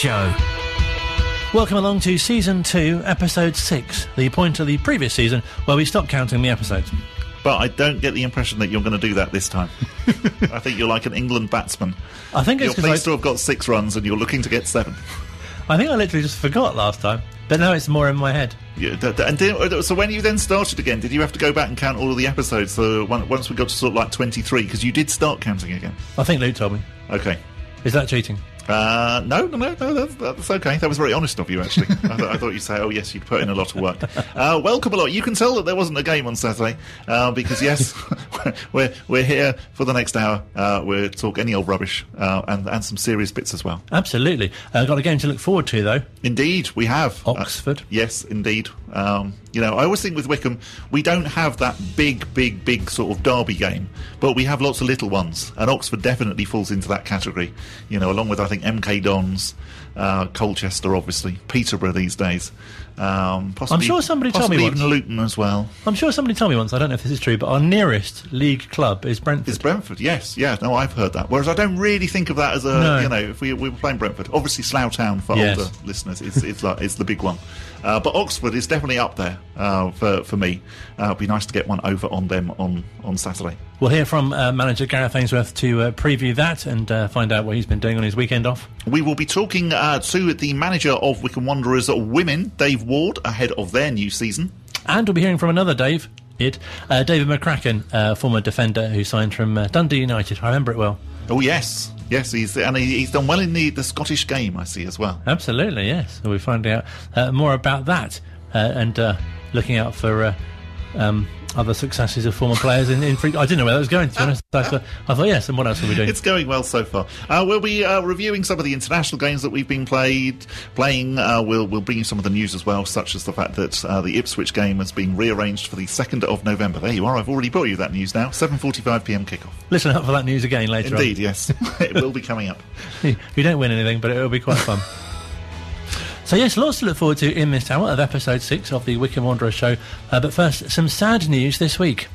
Show. Welcome along to season two, episode six, the point of the previous season where we stopped counting the episodes. But I don't get the impression that you're going to do that this time. I think you're like an England batsman. I think You're it's pleased because to have got six runs and you're looking to get seven. I, I think I literally just forgot last time, but now it's more in my head. Yeah, d- d- and did, uh, so when you then started again, did you have to go back and count all of the episodes? So one- once we got to sort of like 23, because you did start counting again. I think Luke told me. Okay. Is that cheating? Uh, no, no, no, no that's, that's okay. That was very honest of you, actually. I, th- I thought you'd say, oh, yes, you'd put in a lot of work. Uh, welcome along. You can tell that there wasn't a game on Saturday, uh, because, yes, we're, we're here for the next hour. Uh, we'll talk any old rubbish uh, and, and some serious bits as well. Absolutely. Uh, got a game to look forward to, though. Indeed, we have. Oxford. yes, indeed. Um, you know, I always think with Wycombe, we don't have that big, big, big sort of derby game, but we have lots of little ones, and Oxford definitely falls into that category. You know, along with I think MK Dons, uh, Colchester, obviously, Peterborough these days. Um, possibly, sure somebody told me possibly once. even Luton as well. I'm sure somebody told me once, I don't know if this is true, but our nearest league club is Brentford. It's Brentford, yes, yeah. No, I've heard that. Whereas I don't really think of that as a, No. you know, if we, we were playing Brentford, obviously Slough Town for Yes. older listeners, it's it's like it's the big one. Uh, but Oxford is definitely up there uh, for for me. Uh, it'd be nice to get one over on them on on Saturday. We'll hear from uh, manager Gareth Ainsworth to uh, preview that and uh, find out what he's been doing on his weekend off. We will be talking uh, to the manager of Wycombe Wanderers Women, Dave Ward, ahead of their new season. And we'll be hearing from another Dave, it, David McCracken, uh, former defender who signed from uh, Dundee United. I remember it well. Oh yes, yes, he's and he, he's done well in the, the Scottish game. I see as well. Absolutely, yes. We'll find out uh, more about that uh, and uh, looking out for uh, um, other successes of former players in, in free. I didn't know where that was going, to be honest. I thought, I thought yes, and what else are we doing? It's going well so far. Uh, we'll be uh, reviewing some of the international games that we've been played playing. Uh, we'll we'll bring you some of the news as well, such as the fact that uh, the Ipswich game has been rearranged for the second of November. There you are. I've already brought you that news now. 7:45 p.m. kickoff. Listen up for that news again later Indeed, yes, it will be coming up. on. You don't win anything, but it'll be quite fun. So yes, lots to look forward to in this hour of episode six of the Wycombe Wanderer show. Uh, but first, some sad news this week.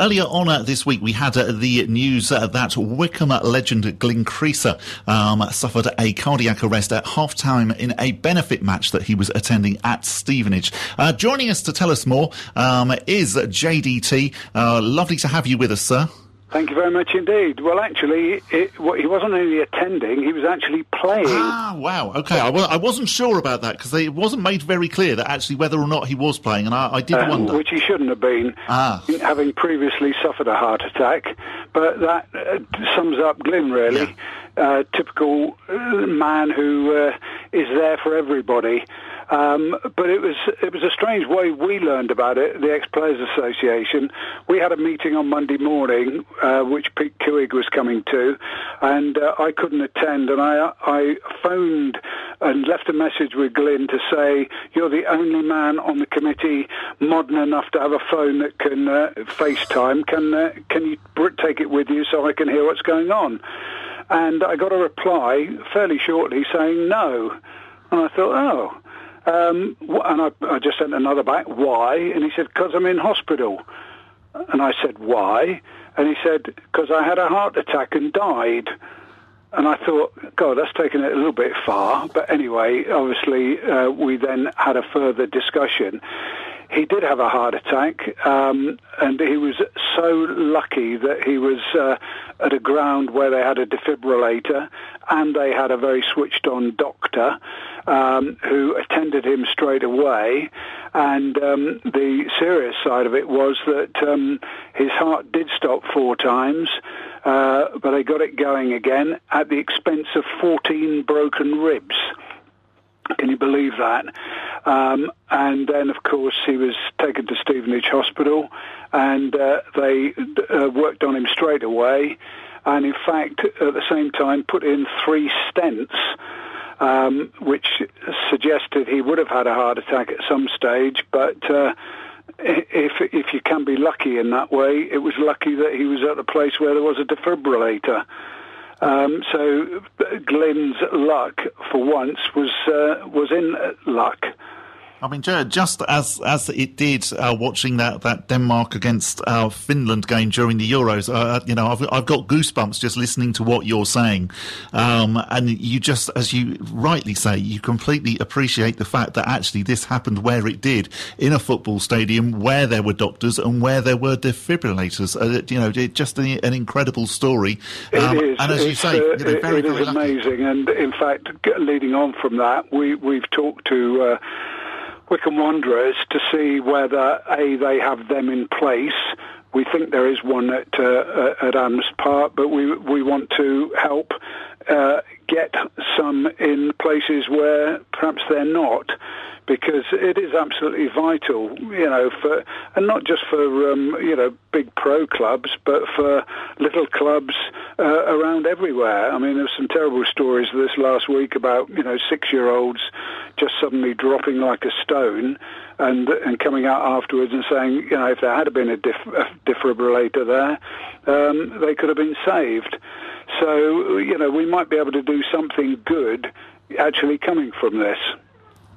Earlier on uh, this week, we had uh, the news uh, that Wycombe legend Glyn Creaser um, suffered a cardiac arrest at half-time in a benefit match that he was attending at Stevenage. Uh, joining us to tell us more um, is JDT. Uh, lovely to have you with us, sir. Thank you very much indeed. Well, actually, it, he wasn't only attending; he was actually playing. Ah, wow. Okay, I, I wasn't sure about that because it wasn't made very clear that actually whether or not he was playing, and I, I did um, wonder. which he shouldn't have been, Ah. having previously suffered a heart attack. But that uh, sums up Glyn, really. Uh, typical uh, man who uh, is there for everybody. Um, but it was it was a strange way we learned about it. The Ex Players Association. We had a meeting on Monday morning, uh, which Pete Kuig was coming to, and uh, I couldn't attend. And I I phoned and left a message with Glyn to say you're the only man on the committee modern enough to have a phone that can uh, FaceTime. Can uh, can you take it with you so I can hear what's going on? And I got a reply fairly shortly saying no. And I thought, oh. Um, and I, I just sent another back, why? And he said, because I'm in hospital. And I said, why? And he said, because I had a heart attack and died. And I thought, God, that's taken it a little bit far. But anyway, obviously, uh, we then had a further discussion. He did have a heart attack, um, and he was so lucky that he was uh, at a ground where they had a defibrillator, and they had a very switched-on doctor um, who attended him straight away. And um, the serious side of it was that um, his heart did stop four times, uh, but they got it going again at the expense of 14 broken ribs. Can you believe that? Um, and then, of course, he was taken to Stevenage Hospital, and uh, they uh, worked on him straight away. And in fact, at the same time, put in three stents, um, which suggested he would have had a heart attack at some stage. But uh, if if you can be lucky in that way, it was lucky that he was at the place where there was a defibrillator. Um, so Glenn's luck, for once, was uh, was in luck. I mean, just as as it did uh, watching that, that Denmark against uh, Finland game during the Euros, uh, you know, I've, I've got goosebumps just listening to what you're saying. Um, and you just, as you rightly say, you completely appreciate the fact that actually this happened where it did in a football stadium where there were doctors and where there were defibrillators. Uh, you know, just an, an, incredible story. Um, it is. And as you say, you know, very, it is amazing. And in fact, leading on from that, we, we've talked to Wycombe Wanderers to see whether a they have them in place. We think there is one at uh, at Adams Park, but we we want to help uh, get some in places where perhaps they're not because it is absolutely vital, you know, for and not just for um, you know big pro clubs, but for little clubs uh, around everywhere. I mean, there's some terrible stories this last week about you know six-year-olds just suddenly dropping like a stone. And, and coming out afterwards and saying, you know, if there had been a, def- a defibrillator there, um, they could have been saved. So, you know, we might be able to do something good actually coming from this.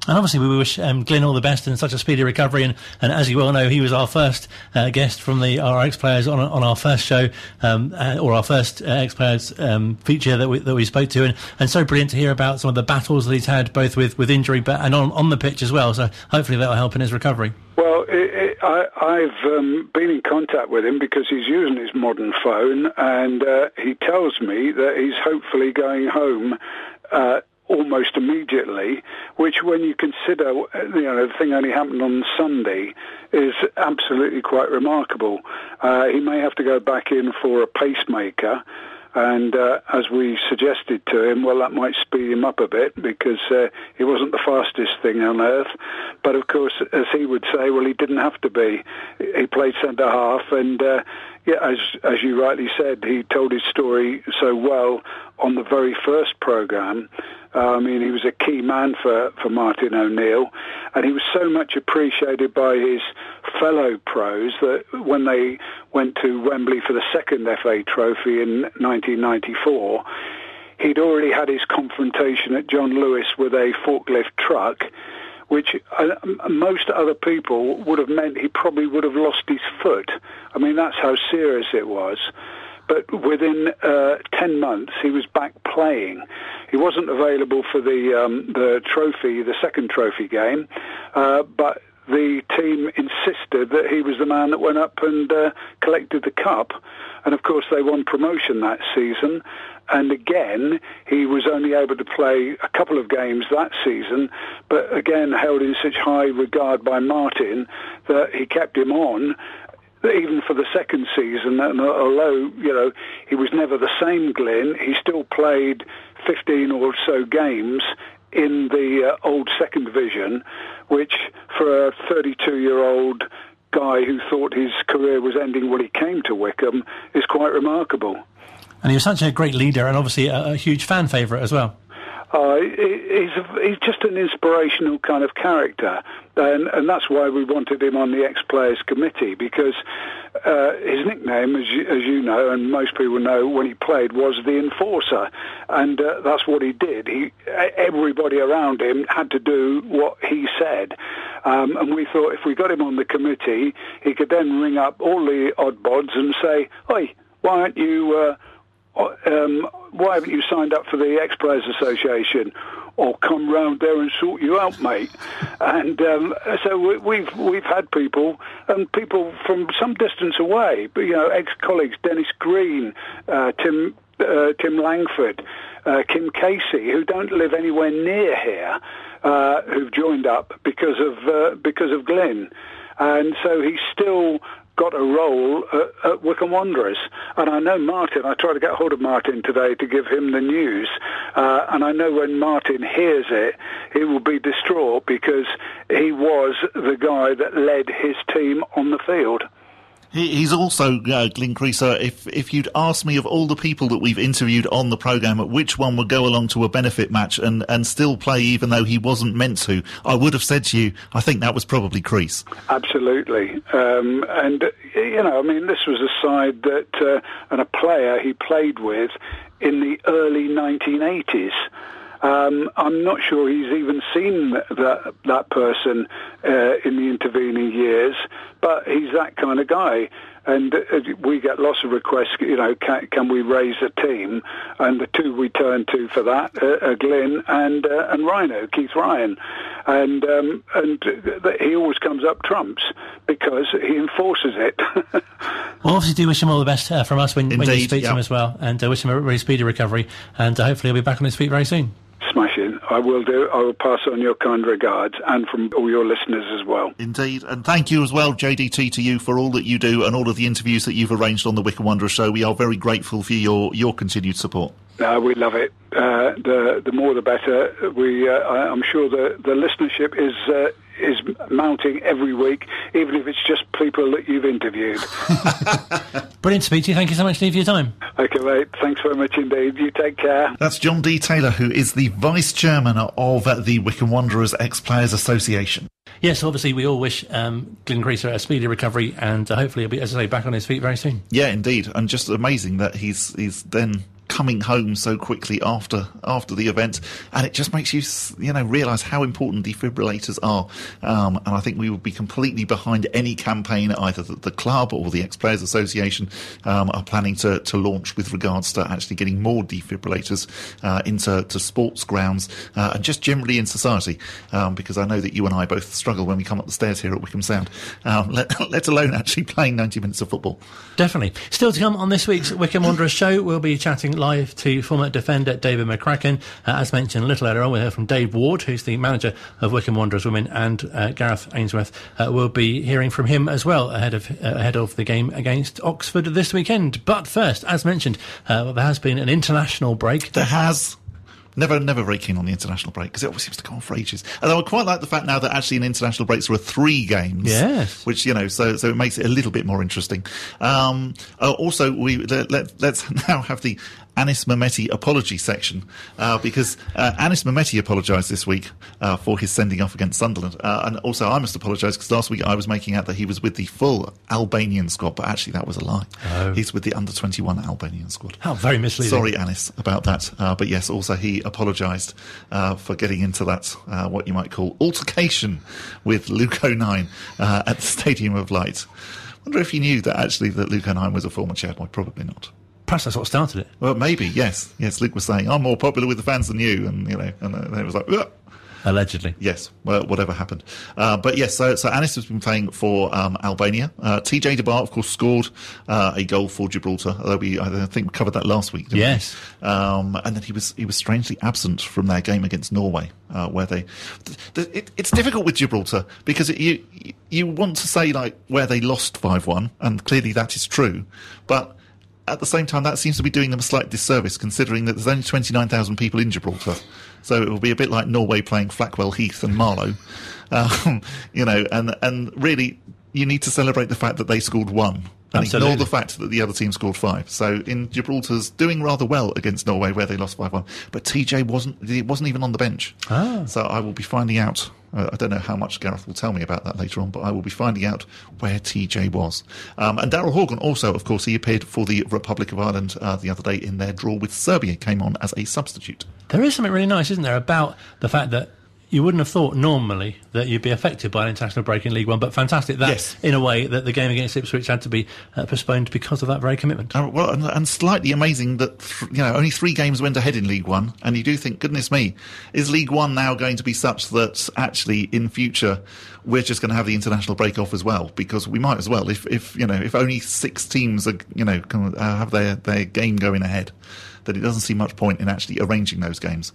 And obviously, we wish um, Glyn all the best in such a speedy recovery. And, and as you well know, he was our first uh, guest from the RX players on, on our first show, um, uh, or our first uh, ex players um, feature that we, that we spoke to. And, and so brilliant to hear about some of the battles that he's had, both with, with injury but, and on, on the pitch as well. So hopefully that'll help in his recovery. Well, it, it, I, have um, been in contact with him because he's using his modern phone, and uh, he tells me that he's hopefully going home uh, almost immediately, which when you consider, you know, the thing only happened on Sunday, is absolutely quite remarkable. Uh, he may have to go back in for a pacemaker. And uh, as we suggested to him, well, that might speed him up a bit because uh, he wasn't the fastest thing on earth. But of course, as he would say, well, he didn't have to be. He played centre half, and uh, yeah, as as you rightly said, he told his story so well on the very first program. Uh, I mean, he was a key man for, for Martin O'Neill, and he was so much appreciated by his fellow pros that when they went to Wembley for the second FA Trophy in 1994, he'd already had his confrontation at John Lewis with a forklift truck, which uh, most other people would have meant he probably would have lost his foot. I mean, that's how serious it was. But within uh, 10 months, he was back playing. He wasn't available for the, um, the trophy, the second trophy game, uh, but the team insisted that he was the man that went up and uh, collected the cup. And of course, they won promotion that season. And again, he was only able to play a couple of games that season, but again held in such high regard by Martin that he kept him on even for the second season, and although you know he was never the same Glyn, he still played 15 or so games in the uh, old second division, which for a 32-year-old guy who thought his career was ending when he came to Wycombe is quite remarkable. And he was such a great leader, and obviously a, a huge fan favourite as well. Uh, he's, he's just an inspirational kind of character, and, and that's why we wanted him on the ex-players committee because uh, his nickname, as you, as you, know, and most people know, when he played, was the enforcer, and uh, that's what he did. He everybody around him had to do what he said, um, and we thought if we got him on the committee, he could then ring up all the odd bods and say, "Oi, why aren't you?" Uh, um, why haven't you signed up for the Ex Players Association? Or come round there and sort you out, mate. And um, so we've we've had people and people from some distance away, but you know, ex-colleagues, Dennis Green, uh, Tim uh, Tim Langford, uh, Kim Casey, who don't live anywhere near here, uh, who've joined up because of uh, because of Glyn and so he's still got a role at, at Wycombe Wanderers. And I know Martin, I tried to get hold of Martin today to give him the news. Uh, and I know when Martin hears it, he will be distraught because he was the guy that led his team on the field. He, he's also uh, Glyn Creaser. If if you'd asked me of all the people that we've interviewed on the program, which one would go along to a benefit match and, and still play even though he wasn't meant to, I would have said to you, I think that was probably Crease. Absolutely, um, and you know, I mean, this was a side that uh, and a player he played with in the early 1980s. Um, I'm not sure he's even seen that that person uh, in the intervening years, but he's that kind of guy and uh, we get lots of requests. You know, can, can, we raise a team? And the two we turn to for that uh, are Glyn and uh, and Rhino, Keith Ryan, and um, and he always comes up trumps because he enforces it. well, obviously, do wish him all the best uh, from us when, when you speak to him as well, and uh, wish him a really speedy recovery, and uh, hopefully he'll be back on his feet very soon. Smashing. I will do. I will pass on your kind regards and from all your listeners as well. Indeed. And thank you as well, JDT, to you for all that you do and all of the interviews that you've arranged on the Wycombe Wanderer show. We are very grateful for your, your continued support. Uh, we love it. Uh, the the more the better. We uh, I, am sure the the listenership is uh, is mounting every week, even if it's just people that you've interviewed. Brilliant to speak to you. Thank you so much, Steve, for your time. Okay, mate. Thanks very much indeed. You take care. That's John D. Taylor, who is the Vice Chairman of the Wycombe Wanderers Ex Players Association. Yes, obviously, we all wish um, Glyn Creaser a speedy recovery, and uh, hopefully, he'll be, as I say, back on his feet very soon. Yeah, indeed, and just amazing that he's he's then coming home so quickly after after the event, and it just makes you you know realise how important defibrillators are. Um, and I think we would be completely behind any campaign either that the club or the Ex Players Association um, are planning to, to launch with regards to actually getting more defibrillators uh, into to sports grounds uh, and just generally in society. Um, because I know that you and I both struggle when we come up the stairs here at Wycombe Sound, um, let, let alone actually playing 90 minutes of football. Definitely. Still to come on this week's Wycombe Wanderers show, we'll be chatting live to former defender David McCracken. Uh, as mentioned a little earlier on, we heard from Dave Ward, who's the manager of Wycombe Wanderers Women, and uh, Gareth Ainsworth. Uh, we'll be hearing from him as well ahead of uh, ahead of the game against Oxford this weekend. But first, as mentioned, uh, there has been an international break. There has. Never, never very keen on the international break because it always seems to go on for ages. Although I quite like the fact now that actually in international breaks there are three games. Yes. Which you know, so so it makes it a little bit more interesting. Um, uh, also, we let, let, let's now have the Anis Mehmeti apology section uh, because uh, Anis Mehmeti apologised this week uh, for his sending off against Sunderland. Uh, and also, I must apologise because last week I was making out that he was with the full Albanian squad, but actually that was a lie. Oh. He's with the under 21 Albanian squad. How very misleading. Sorry, Anis, about that. Uh, but yes, also he apologised uh, for getting into that, what you might call altercation with Luke O'Nien at the Stadium of Light. I wonder if he knew that actually that Luke O'Nien was a former chairman. Probably not perhaps that's what started it. Well, maybe yes, yes. Luke was saying, "I'm more popular with the fans than you," and you know, and it was like. Ugh. Allegedly. Yes, well, whatever happened. Uh, but yes, so, so Anis has been playing for um, Albania. Uh, TJ De Barr, of course, scored uh, a goal for Gibraltar, although we, I think, we covered that last week, yes. Um, and then he was he was strangely absent from their game against Norway, uh, where they. it, it's difficult with Gibraltar because it, you, you want to say, like, where they lost 5 1, and clearly that is true, but at the same time, that seems to be doing them a slight disservice, considering that there's only 29,000 people in Gibraltar. So it will be a bit like Norway playing Flackwell Heath and Marlow. Um, you know, and, and really, you need to celebrate the fact that they scored one and Absolutely. ignore the fact that the other team scored five. So in Gibraltar's doing rather well against Norway, where they lost five one, but TJ wasn't. He wasn't even on the bench. Ah. So I will be finding out. Uh, I don't know how much Gareth will tell me about that later on, but I will be finding out where TJ was. Um, and Daryl Horgan also, of course, he appeared for the Republic of Ireland uh, the other day in their draw with Serbia. Came on as a substitute. There is something really nice, isn't there, about the fact that you wouldn't have thought normally that you'd be affected by an international break in League One, but fantastic that, yes. in a way, that the game against Ipswich had to be uh, postponed because of that very commitment. Uh, well, and, and, slightly amazing that th- you know only three games went ahead in League One, and you do think, goodness me, is League One now going to be such that actually in future we're just going to have the international break off as well because we might as well if, if you know if only six teams are you know have their their game going ahead, that it doesn't seem much point in actually arranging those games.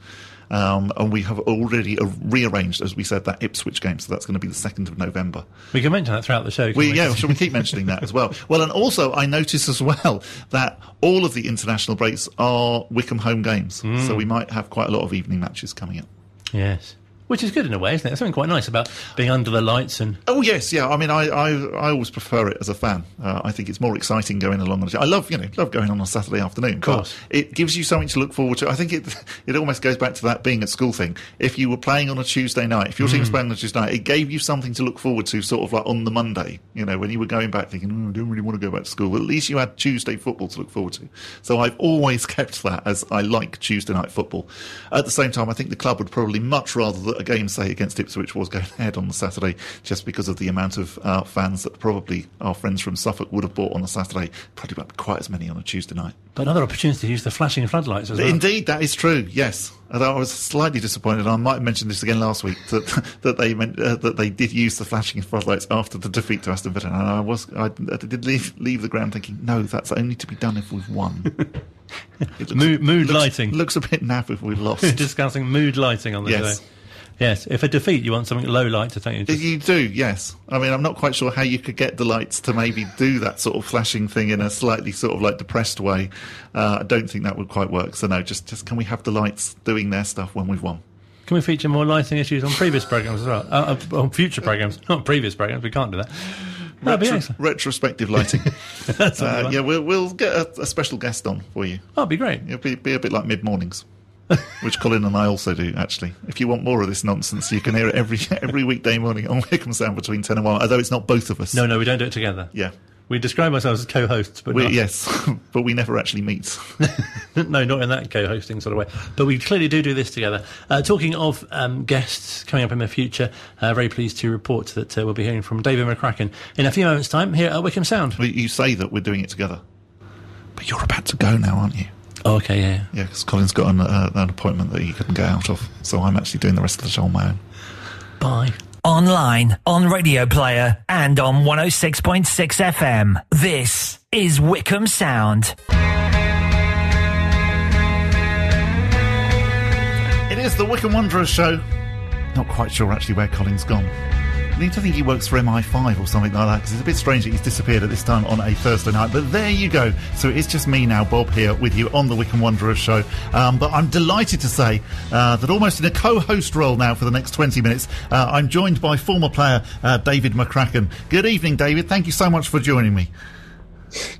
Um, and we have already rearranged, as we said, that Ipswich game. So that's going to be the 2nd of November. We can mention that throughout the show. We, we? Yeah, should we keep mentioning that as well? Well, and also I notice as well that all of the international breaks are Wycombe home games. Mm. So we might have quite a lot of evening matches coming up. Yes. Which is good in a way, isn't it? There's something quite nice about being under the lights and. Oh yes, yeah. I mean, I I, I always prefer it as a fan. Uh, I think it's more exciting going along. On a, I love you know love going on a Saturday afternoon. Of course, it gives you something to look forward to. I think it it almost goes back to that being at school thing. If you were playing on a Tuesday night, if your mm. team was playing on a Tuesday night, it gave you something to look forward to, sort of like on the Monday. You know, when you were going back thinking, oh, I don't really want to go back to school. But at least you had Tuesday football to look forward to. So I've always kept that as I like Tuesday night football. At the same time, I think the club would probably much rather that a game say against Ipswich was going ahead on the Saturday, just because of the amount of uh, fans that probably our friends from Suffolk would have bought on the Saturday. Probably not quite as many on a Tuesday night. But another opportunity to use the flashing floodlights as well. Indeed, that is true. Yes, although I was slightly disappointed. I might have mentioned this again last week that that they meant, uh, that they did use the flashing floodlights after the defeat to Aston Villa, and I was I, I did leave leave the ground thinking, no, that's only to be done if we've won. looks, mood, mood looks, lighting looks a bit naff if we've lost. Discussing mood lighting on the yes. day. Yes, if a defeat, you want something low light to take you. Just... You do, yes. I mean, I'm not quite sure how you could get the lights to maybe do that sort of flashing thing in a slightly sort of like depressed way. Uh, I don't think that would quite work. So no, just just can we have the lights doing their stuff when we've won? Can we feature more lighting issues on previous programs as well? Uh, uh on future programs, not previous programs. We can't do that. Retro- retrospective lighting. uh, yeah, we'll, we'll get a, a, special guest on for you. That'd be great. It'll be, be a bit like mid mornings. which Colin and I also do. Actually, if you want more of this nonsense, you can hear it every every weekday morning on Wycombe Sound between ten and one. Although it's not both of us. No, no, we don't do it together. Yeah. We describe ourselves as co-hosts, but we, yes, but we never actually meet. no, not in that co-hosting sort of way. But we clearly do do this together. Uh, talking of um, guests coming up in the future, uh, very pleased to report that uh, we'll be hearing from David McCracken in a few moments' time here at Wycombe Sound. You say that we're doing it together, but you're about to go now, aren't you? Oh, okay, yeah. Yeah, because Colin's got an, uh, an appointment that he couldn't get out of, so I'm actually doing the rest of the show on my own. Bye. Online, on Radio Player, and on 106.6 FM. This is Wycombe Sound. It is the Wycombe Wanderers show. Not quite sure actually where Colin's gone. I need to think he works for MI5 or something like that because it's a bit strange that he's disappeared at this time on a Thursday night. But there you go. So it's just me now, Bob, here with you on the Wycombe Wanderers show. Um, but I'm delighted to say uh, that almost in a co-host role now for the next 20 minutes, uh, I'm joined by former player uh, David McCracken. Good evening, David. Thank you so much for joining me.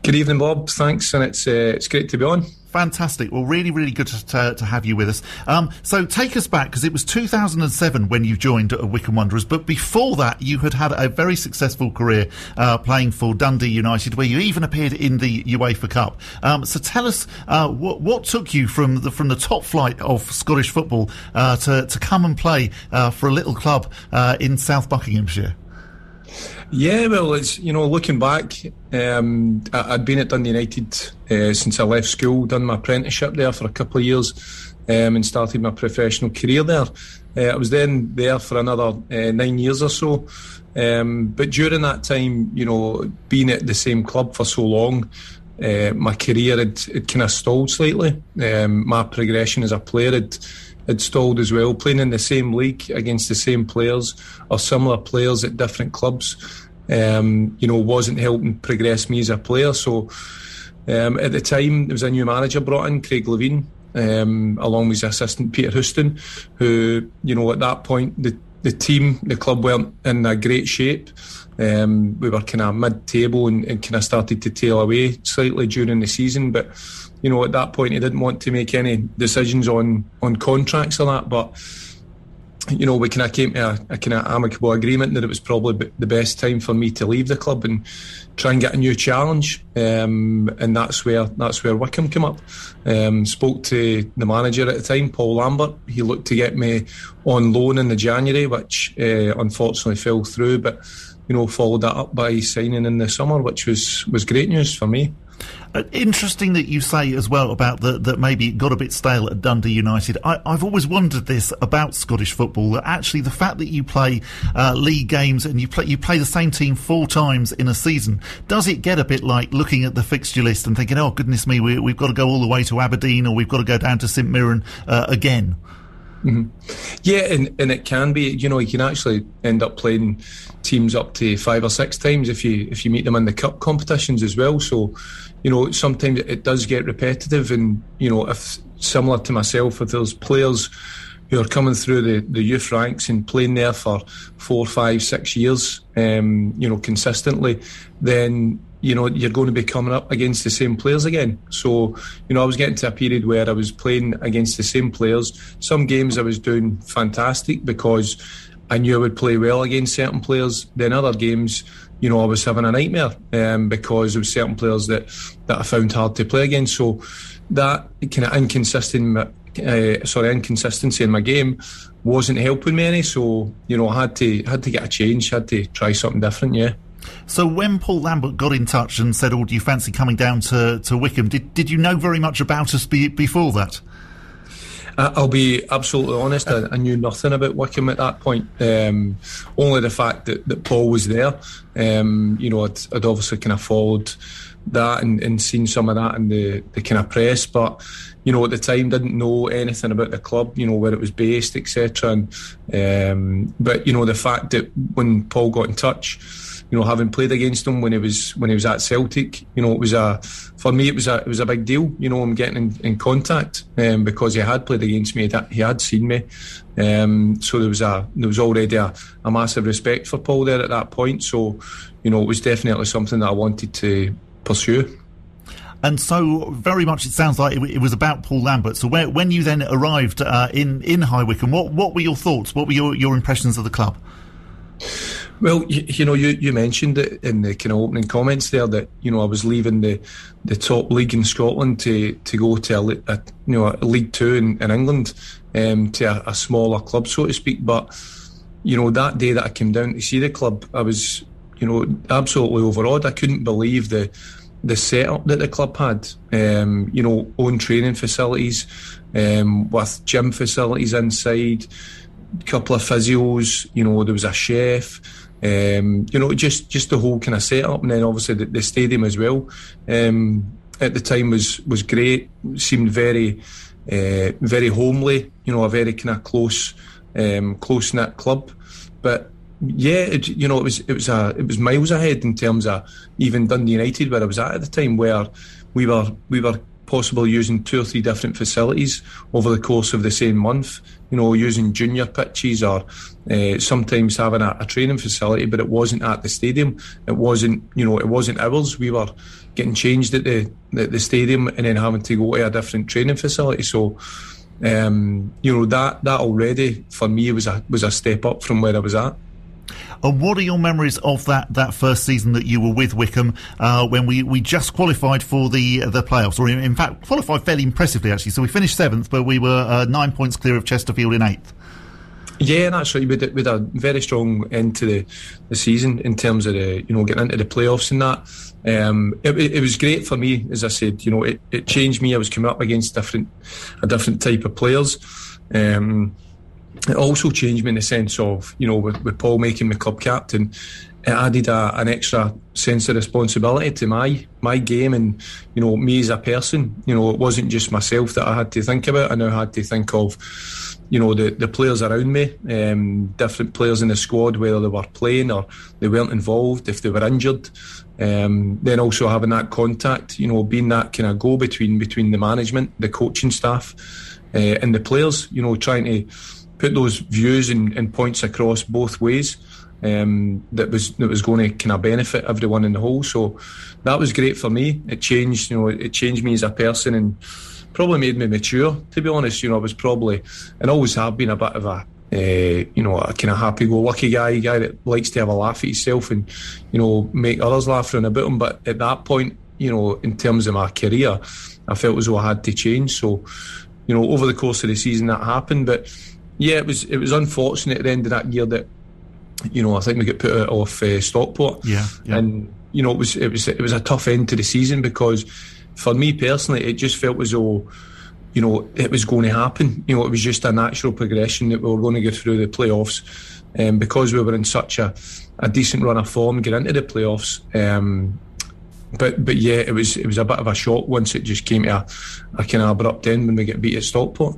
Good evening, Bob. Thanks, and it's uh, it's great to be on. Fantastic. Well, really, really good to, to, to have you with us. Um, so take us back because it was 2007 when you joined Wycombe Wanderers, but before that, you had had a very successful career uh, playing for Dundee United, where you even appeared in the UEFA Cup. Um, so tell us uh, what, what took you from the from the top flight of Scottish football uh, to to come and play uh, for a little club uh, in South Buckinghamshire. Yeah, well, it's you know looking back, um, I, had been at Dundee United uh, since I left school, done my apprenticeship there for a couple of years, um, and started my professional career there. Uh, I was then there for another uh, nine years or so. Um, but during that time, you know, being at the same club for so long, uh, my career had, had kind of stalled slightly. Um, my progression as a player had had stalled as well, playing in the same league against the same players or similar players at different clubs. Um, you know, wasn't helping progress me as a player. So um, at the time, there was a new manager brought in, Craig Levein, um, along with his assistant Peter Houston, who, you know, at that point the the team, the club weren't in a great shape. Um, we were kind of mid-table and, and kind of started to tail away slightly during the season, but you know, at that point he didn't want to make any decisions on on contracts or that. But you know, we kind of came to a, a kind of amicable agreement that it was probably the best time for me to leave the club and try and get a new challenge. Um, and that's where that's where Wycombe came up. Um, spoke to the manager at the time, Paul Lambert. He looked to get me on loan in the January, which uh, unfortunately fell through. But you know, followed that up by signing in the summer, which was was great news for me. Uh, interesting that you say as well about the, that maybe it got a bit stale at Dundee United. I, have always wondered this about Scottish football that actually the fact that you play uh, league games and you play you play the same team four times in a season does it get a bit like looking at the fixture list and thinking, oh goodness me, we, have got to go all the way to Aberdeen or we've got to go down to St Mirren uh, again. Mm-hmm. Yeah, and, and it can be. You know, you can actually end up playing teams up to five or six times if you if you meet them in the cup competitions as well. So, you know, sometimes it does get repetitive, and you know, if similar to myself, if there's players who are coming through the, the youth ranks and playing there for four, five, six years, um, you know, consistently, then you know you're going to be coming up against the same players again. So you know I was getting to a period where I was playing against the same players. Some games I was doing fantastic because I knew I would play well against certain players. Then other games, you know, I was having a nightmare um, because was certain players that that I found hard to play against. So that kind of inconsistent, uh, sorry, inconsistency in my game wasn't helping me any. So you know, I had to had to get a change, had to try something different. Yeah. So when Paul Lambert got in touch and said, "Oh, do you fancy coming down to, to Wycombe?" Did did you know very much about us be, before that? I'll be absolutely honest. I, I, knew nothing about Wycombe at that point. Um, only the fact that, that Paul was there. Um, you know, I'd, I'd, obviously kind of followed that and, and, seen some of that in the, the kind of press, but you know, at the time didn't know anything about the club. You know where it was based, etc. And um, but you know the fact that when Paul got in touch you know, having played against him when he was when he was at Celtic, you know, it was a for me it was a it was a big deal. You know, him getting in, in contact um, because he had played against me, he had seen me. Um, so there was a there was already a, a massive respect for Paul there at that point. So, you know, it was definitely something that I wanted to pursue. And so, very much, it sounds like it, it was about Paul Lambert. So, where, when you then arrived uh, in in High Wycombe, what what were your thoughts? What were your, your impressions of the club? Well, you, you, know, you, you mentioned it in the kind of opening comments there that you know I was leaving the, the top league in Scotland to, to go to a, a you know a League Two in, in England um, to a, a, smaller club, so to speak. But you know that day that I came down to see the club, I was you know absolutely overawed. I couldn't believe the the setup that the club had. Um, you know, own training facilities um, with gym facilities inside, couple of physios. You know, there was a chef um, you know, just just the whole kind of setup, and then obviously the, the stadium as well. Um, at the time was was great. Seemed very uh, very homely. You know, a very kind of close um, close knit club. But yeah, it, you know, it was it was a it was miles ahead in terms of even Dundee United where I was at at the time, where we were we were possibly using two or three different facilities over the course of the same month. You know, using junior pitches or uh, sometimes having a, a, training facility, but it wasn't at the stadium. It wasn't, you know, it wasn't ours. We were getting changed at the the, the stadium and then having to go to a different training facility. So, um, you know, that that already for me was a was a step up from where I was at. And what are your memories of that, that first season that you were with Wycombe uh, when we, we just qualified for the the playoffs, or in, in, fact qualified fairly impressively actually. So we finished seventh, but we were uh, nine points clear of Chesterfield in eighth. Yeah, that's right. We had, a very strong end to the, the season in terms of the you know getting into the playoffs and that. Um, it, it, was great for me, as I said. You know, it, it changed me. I was coming up against different a different type of players. Um, it also changed me in the sense of, you know, with, with Paul making me club captain, it added a, an extra sense of responsibility to my my game and you know me as a person. You know, it wasn't just myself that I had to think about. I now had to think of you know the the players around me, um, different players in the squad, whether they were playing or they weren't involved, if they were injured. Um, then also having that contact, you know, being that kind of go between between the management, the coaching staff, uh, and the players. You know, trying to put those views and, and points across both ways. Um, that was that was going to kind of benefit everyone in the whole. So that was great for me. It changed, you know, it changed me as a person and probably made me mature. To be honest, you know, I was probably and always have been a bit of a uh, you know, a kind of happy-go-lucky guy, a guy that likes to have a laugh at himself and, you know, make others laugh around about him. But at that point, you know, in terms of my career, I felt as though I had to change. So, you know, over the course of the season, that happened. But yeah, it was it was unfortunate at the end of that year that you know I think we got put out off uh, Stockport. Yeah, yeah, and you know it was it was it was a tough end to the season because for me personally it just felt as though you know it was going to happen. You know it was just a natural progression that we were going to get through the playoffs, and um, because we were in such a, a decent run of form, get into the playoffs. Um, but but yeah, it was it was a bit of a shock once it just came to a, a kind of abrupt end when we get beat at Stockport.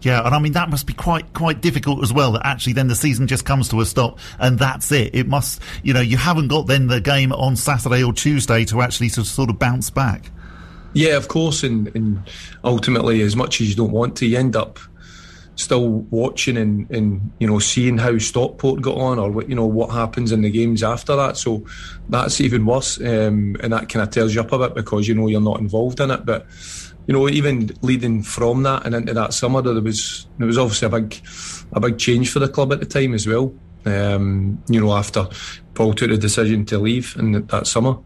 Yeah, and I mean that must be quite quite difficult as well. That actually then the season just comes to a stop and that's it. It must, you know, you haven't got then the game on Saturday or Tuesday to actually to sort of bounce back. Yeah, of course, and, and ultimately, as much as you don't want to, you end up still watching and, and you know seeing how Stockport got on or what you know what happens in the games after that. So that's even worse, um, and that kind of tears you up a bit because you know you're not involved in it. But you know, even leading from that and into that summer, there was there was obviously a big a big change for the club at the time as well. Um, you know, after Paul took the decision to leave in that summer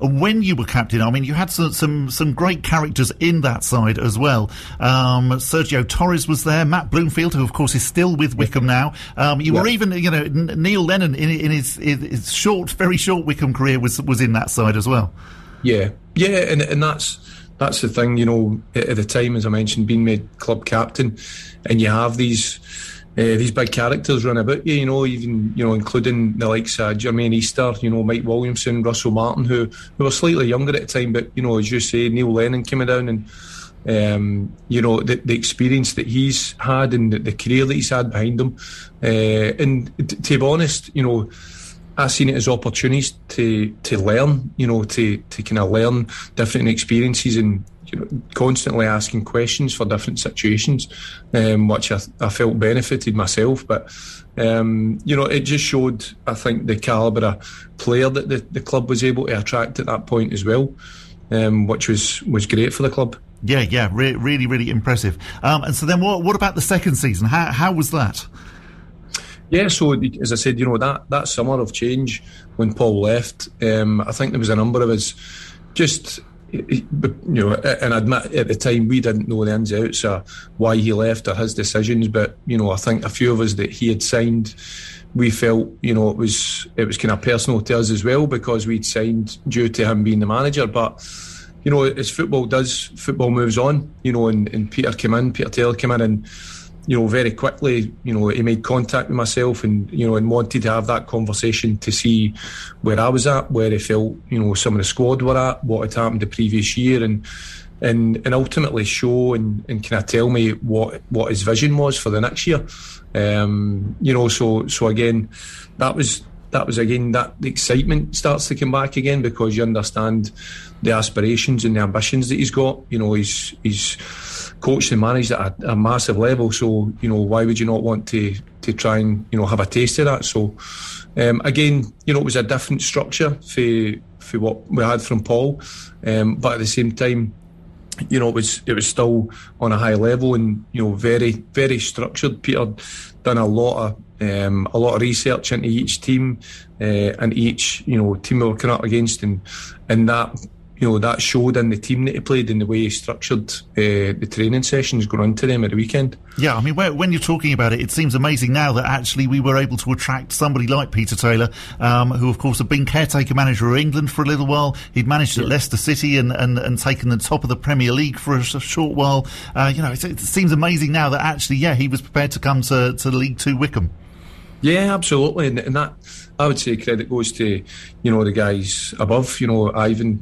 when you were captain, I mean, you had some some, some great characters in that side as well. Um, Sergio Torres was there, Matt Bloomfield, who of course is still with Wycombe now. Um, you yeah. were even, you know, Neil Lennon in, in his, his, short, very short Wycombe career was was in that side as well. Yeah, yeah, and and that's that's the thing, you know, at the time, as I mentioned, being made club captain, and you have these uh, these big characters run about you, you know, even you know, including the likes of Jermaine Easter, you know, Mike Williamson, Russell Martin, who who were slightly younger at the time, but you know, as you say, Neil Lennon coming down and. Um, you know the, the experience that he's had and the, the career that he's had behind him, uh, and t- to be honest, you know, I've seen it as opportunities to to learn, you know, to to kind of learn different experiences and you know, constantly asking questions for different situations, um, which I, I, felt benefited myself. But um, you know, it just showed, I think, the calibre of player that the, the club was able to attract at that point as well, um, which was was great for the club. Yeah, yeah, re- really, really impressive. Um, and so then, what what about the second season? How how was that? Yeah, so as I said, you know that that summer of change when Paul left, um, I think there was a number of us just you know, and admit at the time we didn't know the ins and outs of why he left or his decisions, but you know, I think a few of us that he had signed, we felt you know it was it was kind of personal to us as well because we'd signed due to him being the manager, but. You know, as football does, football moves on. You know, and, and Peter came in, Peter Taylor came in, and you know, very quickly, you know, he made contact with myself and, you know, and wanted to have that conversation to see where I was at, where he felt, you know, some of the squad were at, what had happened the previous year and and and ultimately show and, and kind of tell me what what his vision was for the next year. Um, you know, so so again, that was that was again that the excitement starts to come back again because you understand the aspirations and the ambitions that he's got. You know, he's he's coached and managed at a, a, massive level. So you know, why would you not want to to try and you know have a taste of that? So um, again, you know, it was a different structure for for what we had from Paul, um, but at the same time. You know, it was it was still on a high level and you know very very structured. Peter done a lot of um, a lot of research into each team uh, and each you know team we were coming up against, and and that you know that showed in the team that he played and the way he structured uh, the training sessions going on to them at the weekend. Yeah, I mean, when you're talking about it, it seems amazing now that actually we were able to attract somebody like Peter Taylor, um, who of course had been caretaker manager of England for a little while. He'd managed at Leicester City and, and, and taken the top of the Premier League for a, a short while. Uh, you know, it, it, seems amazing now that actually, yeah, he was prepared to come to, to League Two Wycombe. Yeah, absolutely, and, and that I would say credit goes to you know the guys above. You know, Ivor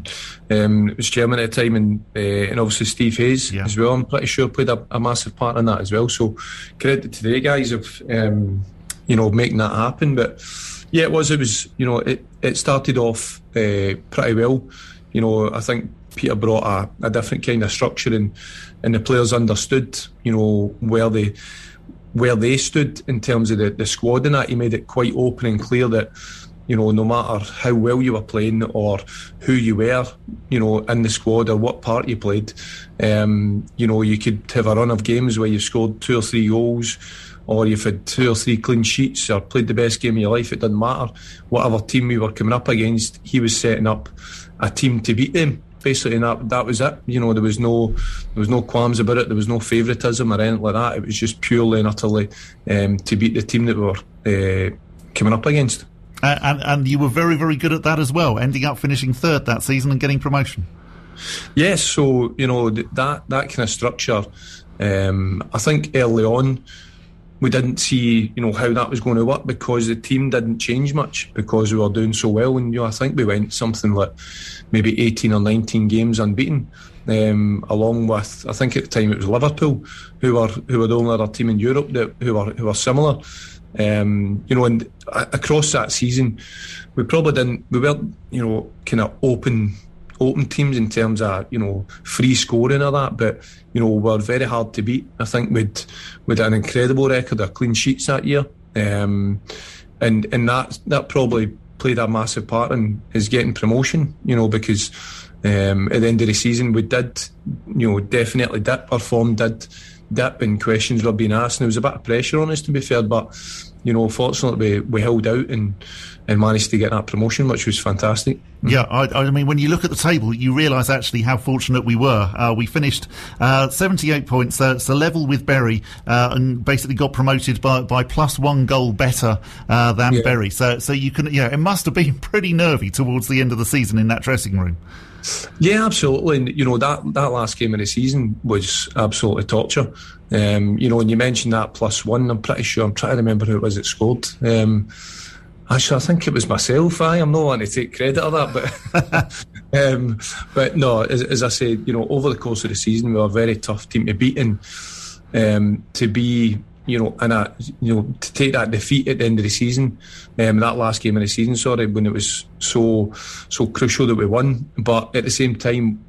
um, was chairman at the time, and uh, and obviously Steve Hayes yeah. as well. I'm pretty sure played a, a, massive part in that as well. So credit to the guys of um, you know making that happen. But yeah, it was. It was. You know, it it started off uh, pretty well. You know, I think Peter brought a, a different kind of structure, and and the players understood. You know where they where they stood in terms of the, the squad and that. He made it quite open and clear that, you know, no matter how well you were playing or who you were, you know, in the squad or what part you played, um, you know, you could have a run of games where you scored two or three goals or you've had two or three clean sheets or played the best game of your life, it doesn't matter. Whatever team we were coming up against, he was setting up a team to beat them basically, and that that was it. You know, there was no there was no qualms about it. There was no favouritism or anything like that. It was just purely and utterly um, to beat the team that we were uh, coming up against. Uh, and and you were very very good at that as well, ending up finishing third that season and getting promotion. Yes, so you know that that kind of structure. Um, I think early on we didn't see, you know, how that was going to work because the team didn't change much because we were doing so well. And you know, I think we went something like maybe 18 or 19 games unbeaten. Um, along with, I think at the time it was Liverpool, who were who were the only other team in Europe that who were who were similar. Um, you know, and across that season, we probably didn't, we weren't, you know, kind of open open teams in terms of you know free scoring or that, but you know we're very hard to beat. I think with with an incredible record of clean sheets that year, um, and and that that probably played a massive part in his getting promotion. You know because um, at the end of the season we did you know definitely did perform did dip and questions were being asked and there was a bit of pressure on us to be fair, but you know fortunately we, we held out and and managed to get that promotion, which was fantastic. Yeah, I, I mean, when you look at the table, you realise actually how fortunate we were. Uh, we finished uh, 78 points, uh, so level with Bury, uh, and basically got promoted by, by plus one goal better uh, than yeah. Bury. So, so you can, yeah, it must have been pretty nervy towards the end of the season in that dressing room. Yeah, absolutely. And, you know, that, that last game of the season was absolutely torture. Um, you know, and you mentioned that plus one, I'm pretty sure, I'm trying to remember who it was that scored. Um, Actually, I think it was myself. I, I'm not wanting to take credit of that, but um, but no, as, as, I said, you know, over the course of the season, we were a very tough team to beat, and um, to be, you know, and a, you know, to take that defeat at the end of the season, um, that last game of the season, sorry, when it was so so crucial that we won, but at the same time,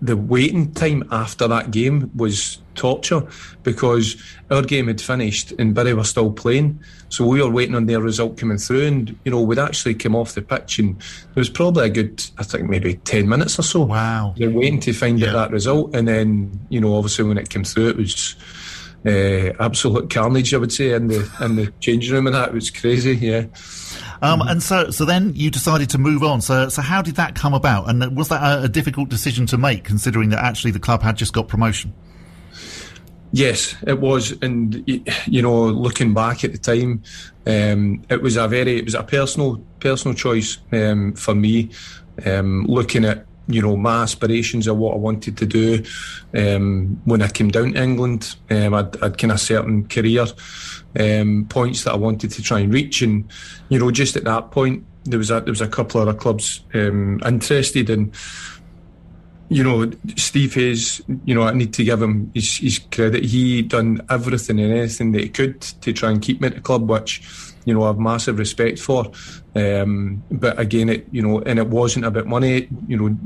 the waiting time after that game was torture because our game had finished and Bury were still playing. So we were waiting on their result coming through, and you know we'd actually come off the pitch, and there was probably a good, I think maybe ten minutes or so. Wow! They're waiting to find yeah. out that result, and then you know obviously when it came through, it was. Uh, absolute carnage, I would say, in the in the changing room, and that it was crazy. Yeah, um, mm-hmm. And so, so then you decided to move on. So, so how did that come about? And was that a, a difficult decision to make, considering that actually the club had just got promotion? Yes, it was, and you know, looking back at the time, um, it was a very, it was a personal, personal choice um, for me. Um, looking at you know my aspirations of what I wanted to do um, when I came down to England, um, I'd, I'd kind of certain career um, points that I wanted to try and reach, and you know, just at that point, there was a there was a couple of other clubs um, interested, in. you know, Steve Hayes, you know, I need to give him his, his credit. He done everything and anything that he could to try and keep me at the club, which you know I have massive respect for. Um, but again, it you know, and it wasn't about money. You know,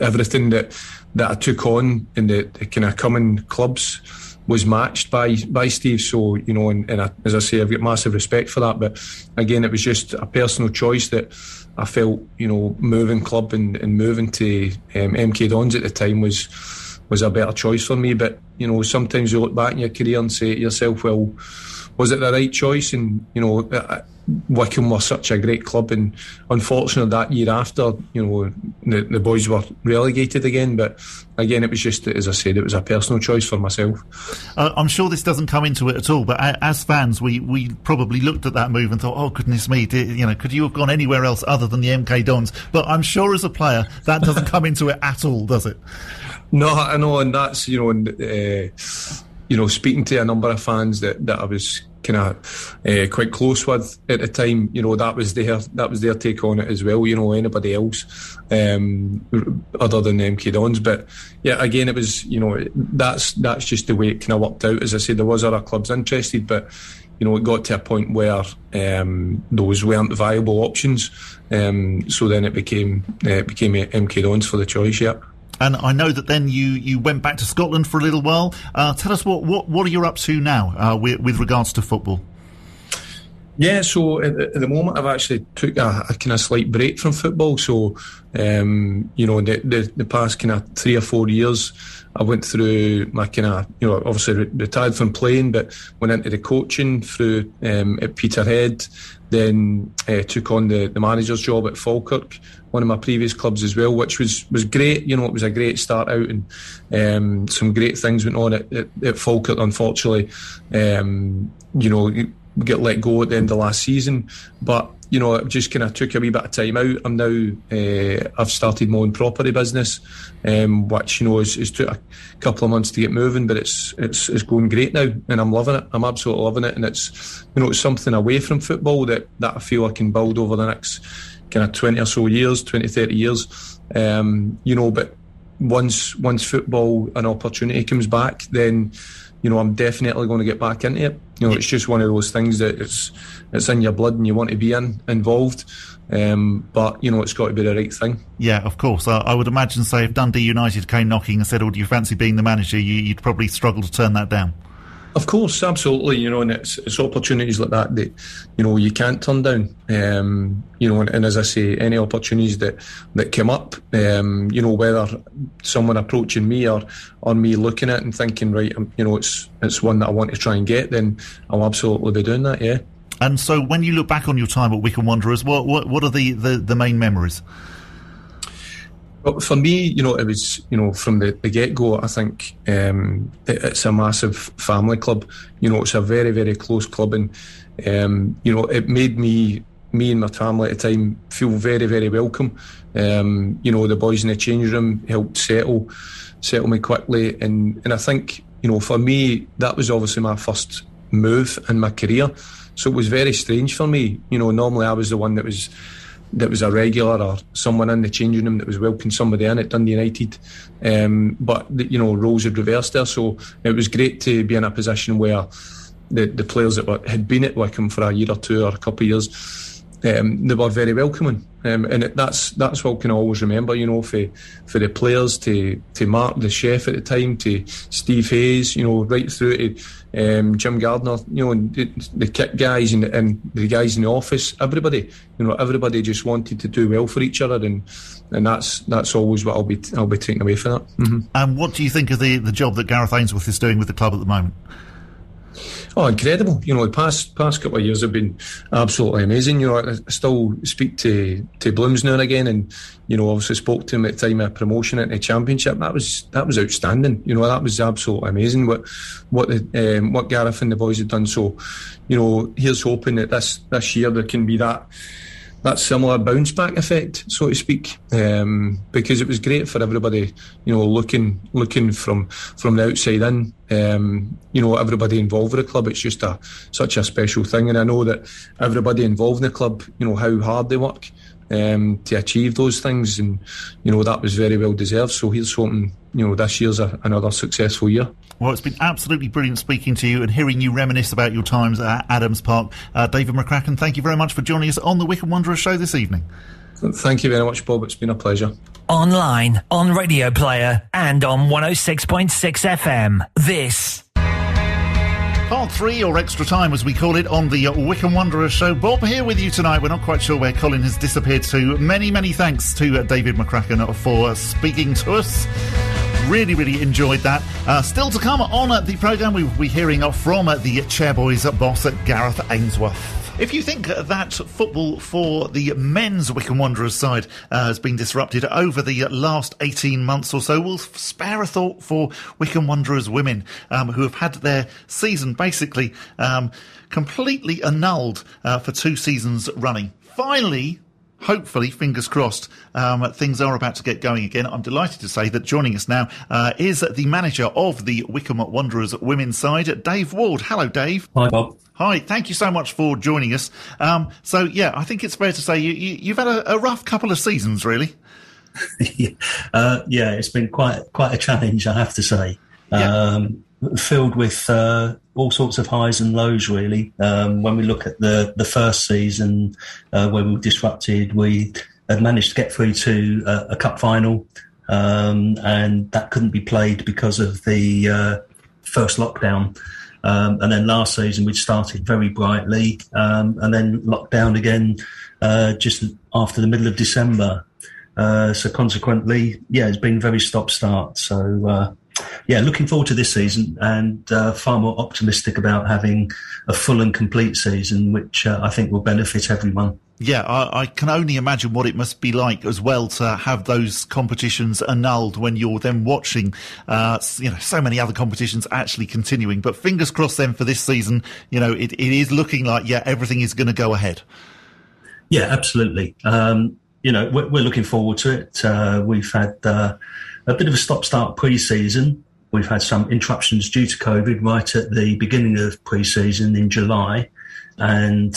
everything that that I took on in the, the kind of coming clubs was matched by by Steve. So you know, and, and I, as I say, I've got massive respect for that. But again, it was just a personal choice that I felt you know moving club and, and moving to um, MK Dons at the time was was a better choice for me. But you know, sometimes you look back in your career and say to yourself, well, was it the right choice? And you know. I, Wycombe was such a great club, and unfortunately, that year after, you know, the, the boys were relegated again. But again, it was just, as I said, it was a personal choice for myself. Uh, I'm sure this doesn't come into it at all, but as fans, we, we probably looked at that move and thought, oh, goodness me, did, you know, could you have gone anywhere else other than the MK Dons? But I'm sure as a player, that doesn't come into it at all, does it? No, I know, and that's, you know, uh, you know, speaking to a number of fans that, that I was kind of uh, quite close with at the time. You know, that was their that was their take on it as well. You know, anybody else um, other than MK Dons. But yeah, again, it was you know that's that's just the way it kind of worked out. As I said, there was other clubs interested, but you know, it got to a point where um, those weren't viable options. Um, so then it became uh, it became MK Dons for the choice. Yeah. And I know that then you, you went back to Scotland for a little while. Uh, tell us what, what, what are you up to now uh, with, with regards to football? Yeah, so at the, at the, moment I've actually took a, a kind of slight break from football. So, um, you know, the, the, the past kind of three or four years, I went through my kind of, you know, obviously retired from playing, but went into the coaching through um, at Peterhead, then uh, took on the, the manager's job at Falkirk, one of my previous clubs as well, which was, was great. You know, it was a great start out and um, some great things went on at, at, at Falkirk, unfortunately. Um, you know, get let go at the end of last season. But you know, it just kind of took a wee bit of time out. I'm now uh, I've started my own property business, um, which you know is, has took a couple of months to get moving, but it's it's it's going great now, and I'm loving it. I'm absolutely loving it, and it's you know it's something away from football that that I feel I can build over the next kind of 20 or so years, 20, 30 years. Um, you know, but once once football an opportunity comes back, then you know I'm definitely going to get back into it. You know, it's just one of those things that it's it's in your blood and you want to be in involved. Um, but you know, it's got to be the right thing. Yeah, of course. I, I would imagine, say, if Dundee United came knocking and said, "Oh, do you fancy being the manager?" You, would probably struggle to turn that down. Of course, absolutely. You know, and it's, it's opportunities like that that you know you can't turn down. Um, you know, and, and, as I say, any opportunities that that come up, um, you know, whether someone approaching me or or me looking at it and thinking, right, um, you know, it's it's one that I want to try and get, then I'll absolutely be doing that. Yeah. And so, when you look back on your time at Wycombe Wanderers, what what, what are the, the, the main memories? Well, for me, you know, it was, you know, from the, the get go, I think um, it, it's a massive family club. You know, it's a very, very close club. And, um, you know, it made me, me and my family at the time, feel very, very welcome. Um, you know, the boys in the change room helped settle, settle me quickly. And, and I think, you know, for me, that was obviously my first move in my career. So it was very strange for me. You know, normally I was the one that was that was a regular or someone in the changing room that was welcoming somebody in at Dundee United. Um, but you know, roles had reversed there, so it was great to be in a position where the the players that were, had been at Wycombe for a year or two or a couple of years, um, they were very welcoming. Um, and it, that's that's what I can always remember, you know, for for the players to to Mark the chef at the time, to Steve Hayes, you know, right through to um, Jim Gardner, you know, the, the guys and, and the guys in the office, everybody, you know, everybody just wanted to do well for each other, and and that's that's always what I'll be I'll be taking away from that. Mm-hmm. And what do you think of the the job that Gareth Ainsworth is doing with the club at the moment? Oh, incredible! You know, the past past couple of years have been absolutely amazing. You know, I still speak to to Blooms now and again, and you know, obviously spoke to him at the time of promotion at the championship. That was that was outstanding. You know, that was absolutely amazing. What what the um, what Gareth and the boys had done. So, you know, here's hoping that this this year there can be that that similar bounce back effect, so to speak, um, because it was great for everybody, you know, looking looking from from the outside in. Um, you know, everybody involved with the club. It's just a such a special thing, and I know that everybody involved in the club, you know, how hard they work um, to achieve those things, and you know that was very well deserved. So here's hoping you know this year's a, another successful year. Well, it's been absolutely brilliant speaking to you and hearing you reminisce about your times at Adams Park. Uh, David McCracken, thank you very much for joining us on the Wycombe Wanderers show this evening. Thank you very much, Bob. It's been a pleasure. Online, on Radio Player, and on 106.6 FM. This Part three, or extra time as we call it, on the Wycombe Wanderers show. Bob here with you tonight. We're not quite sure where Colin has disappeared to. Many, many thanks to David McCracken for speaking to us. Really, really enjoyed that. Uh, still to come on the programme, we will be hearing from the Chairboys boss, Gareth Ainsworth. If you think that football for the men's Wycombe Wanderers side uh, has been disrupted over the last 18 months or so, we'll spare a thought for Wycombe Wanderers women um, who have had their season basically um, completely annulled uh, for two seasons running. Finally, hopefully, fingers crossed, um, things are about to get going again. I'm delighted to say that joining us now uh, is the manager of the Wycombe Wanderers women's side, Dave Ward. Hello, Dave. Hi, Bob. Hi, thank you so much for joining us. Um, so, yeah, I think it's fair to say you, have you, had a, a, rough couple of seasons, really. uh, yeah, it's been quite quite a challenge, I have to say. Yeah. Um, filled with uh, all sorts of highs and lows, really. Um, when we look at the, the first season, uh, when we were disrupted, we had managed to get through to a, a cup final, um, and that couldn't be played because of the uh, first lockdown. Um, and then last season, we'd started very brightly, um, and then locked down again uh, just after the middle of December. Uh, so consequently, yeah, it's been very stop start. So uh, yeah, looking forward to this season and uh, far more optimistic about having a full and complete season, which uh, I think will benefit everyone. Yeah, I, I, can only imagine what it must be like as well to have those competitions annulled when you're then watching, uh, you know, so many other competitions actually continuing. But fingers crossed then for this season, you know, it, it is looking like, yeah, everything is going to go ahead. Yeah, absolutely. Um, you know, we're, we're, looking forward to it. Uh, we've had uh, a bit of a stop-start pre-season. We've had some interruptions due to COVID right at the beginning of pre-season in July, and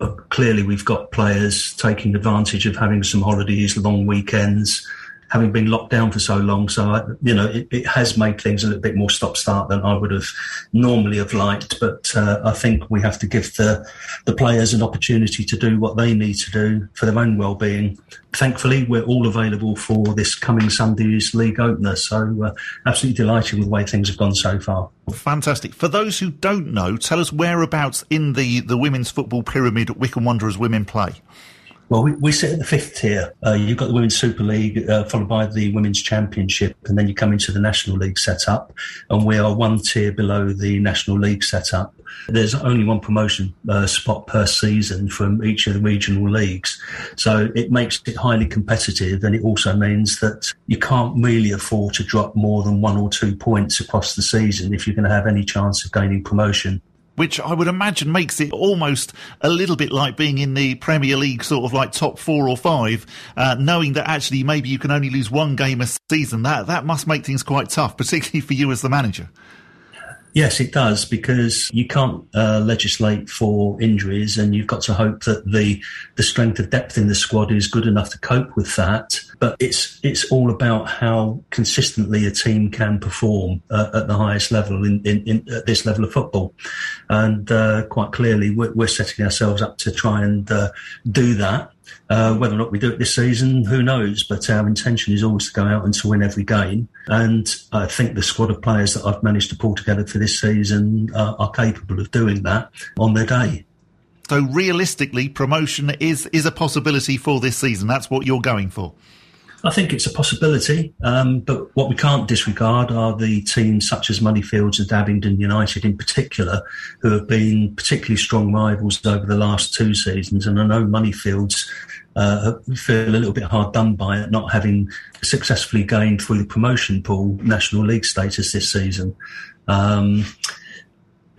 uh, clearly we've got players taking advantage of having some holidays, long weekends, having been locked down for so long. So, I, you know, it, it, has made things a little bit more stop start than I would have normally have liked. But uh, I think we have to give the, the players an opportunity to do what they need to do for their own well-being. Thankfully, we're all available for this coming Sunday's league opener. So, uh, absolutely delighted with the way things have gone so far. Fantastic. For those who don't know, tell us whereabouts in the, the women's football pyramid Wycombe Wanderers women play. Well, we, we sit at the fifth tier. Uh, you've got the Women's Super League, uh, followed by the Women's Championship, and then you come into the National League setup, and we are one tier below the National League setup. There's only one promotion uh, spot per season from each of the regional leagues. So it makes it highly competitive, and it also means that you can't really afford to drop more than one or two points across the season if you're going to have any chance of gaining promotion which I would imagine makes it almost a little bit like being in the Premier League, sort of like top four or five, uh, knowing that actually maybe you can only lose one game a season. That that must make things quite tough, particularly for you as the manager. Yes, it does because you can't uh, legislate for injuries, and you've got to hope that the the strength of depth in the squad is good enough to cope with that. But it's it's all about how consistently a team can perform uh, at the highest level in, in, in, at this level of football, and uh, quite clearly we're, we're, setting ourselves up to try and uh, do that. Uh, whether or not we do it this season, who knows? But our intention is always to go out and to win every game. And I think the squad of players that I've managed to pull together for this season uh, are capable of doing that on their day. So realistically, promotion is is a possibility for this season. That's what you're going for. I think it's a possibility, um, but what we can't disregard are the teams such as Moneyfields and Abingdon United in particular, who have been particularly strong rivals over the last two seasons. And I know Moneyfields uh, feel a little bit hard done by it, not having successfully gained through the promotion pool National League status this season. Um,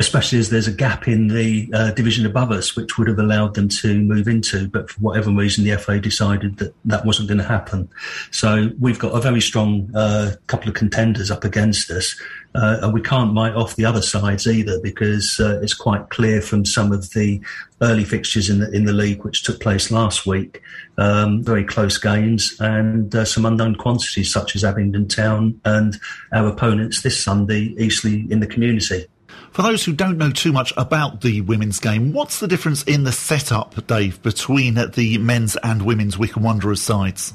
especially as there's a gap in the uh, division above us, which would have allowed them to move into. But for whatever reason, the FA decided that that wasn't going to happen. So we've got a very strong uh, couple of contenders up against us. Uh, and we can't bite off the other sides either because uh, it's quite clear from some of the early fixtures in the in the league which took place last week, um, very close games and uh, some unknown quantities such as Abingdon Town and our opponents this Sunday, Eastleigh in the community. For those who don't know too much about the women's game, what's the difference in the setup, Dave, between the men's and women's Wycombe Wanderers sides?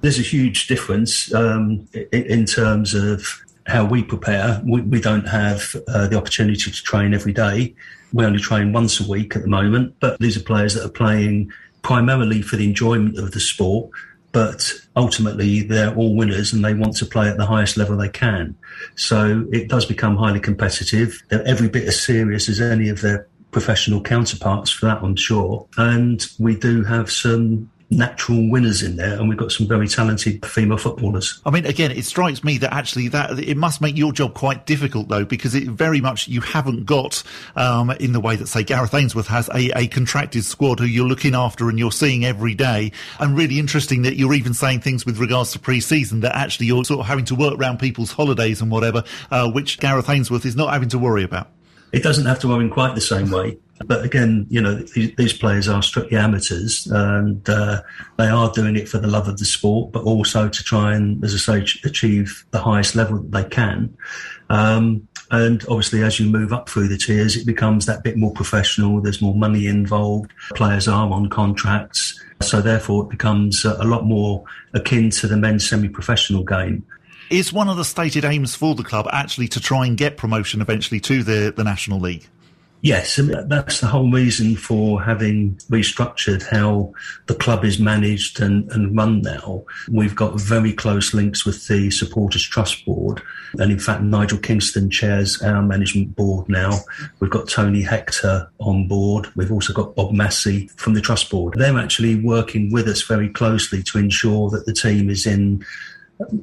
There's a huge difference um, in, in, terms of how we prepare. We, we don't have uh, the opportunity to train every day. We only train once a week at the moment, but these are players that are playing primarily for the enjoyment of the sport but ultimately they're all winners and they want to play at the highest level they can. So it does become highly competitive. They're every bit as serious as any of their professional counterparts for that, I'm sure. And we do have some natural winners in there, and we've got some very talented female footballers. I mean, again, it strikes me that actually that it must make your job quite difficult, though, because it very much you haven't got um, in the way that say Gareth Ainsworth has a, a contracted squad who you're looking after and you're seeing every day. And really interesting that you're even saying things with regards to pre-season that actually you're sort of having to work around people's holidays and whatever, uh, which Gareth Ainsworth is not having to worry about. It doesn't have to worry in quite the same way. But again, you know, these, these players are strictly amateurs and uh, they are doing it for the love of the sport, but also to try and, as I say, achieve the highest level that they can. Um, and obviously, as you move up through the tiers, it becomes that bit more professional. There's more money involved. Players are on contracts. So therefore, it becomes a lot more akin to the men's semi-professional game. Is one of the stated aims for the club actually to try and get promotion eventually to the, the National League? Yes, and that's the whole reason for having restructured how the club is managed and, and run now. We've got very close links with the Supporters Trust Board. And in fact, Nigel Kingston chairs our management board now. We've got Tony Hector on board. We've also got Bob Massey from the Trust Board. They're actually working with us very closely to ensure that the team is in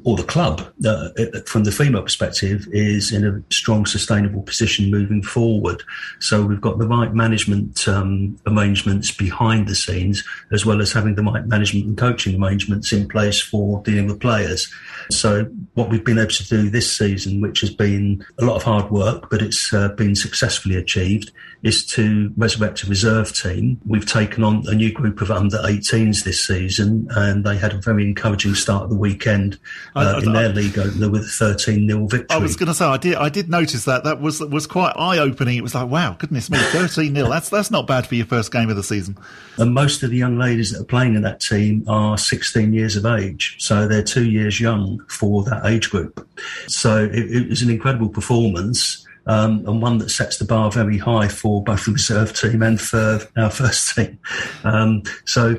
or the club, uh, from the female perspective, is in a strong, sustainable position moving forward. So we've got the right management um, arrangements behind the scenes, as well as having the right management and coaching arrangements in place for dealing with players. So what we've been able to do this season, which has been a lot of hard work, but it's uh, been successfully achieved, is to resurrect a reserve team. We've taken on a new group of under 18s this season, and they had a very encouraging start of the weekend uh, I, in their league opener with a 13 0 victory. I was going to say, I did, I did notice that. That was was quite eye opening. It was like, wow, goodness me, 13 0. That's, that's not bad for your first game of the season. And most of the young ladies that are playing in that team are 16 years of age. So they're two years young for that age group. So it, it was an incredible performance um, and one that sets the bar very high for both the reserve team and for our first team. Um, so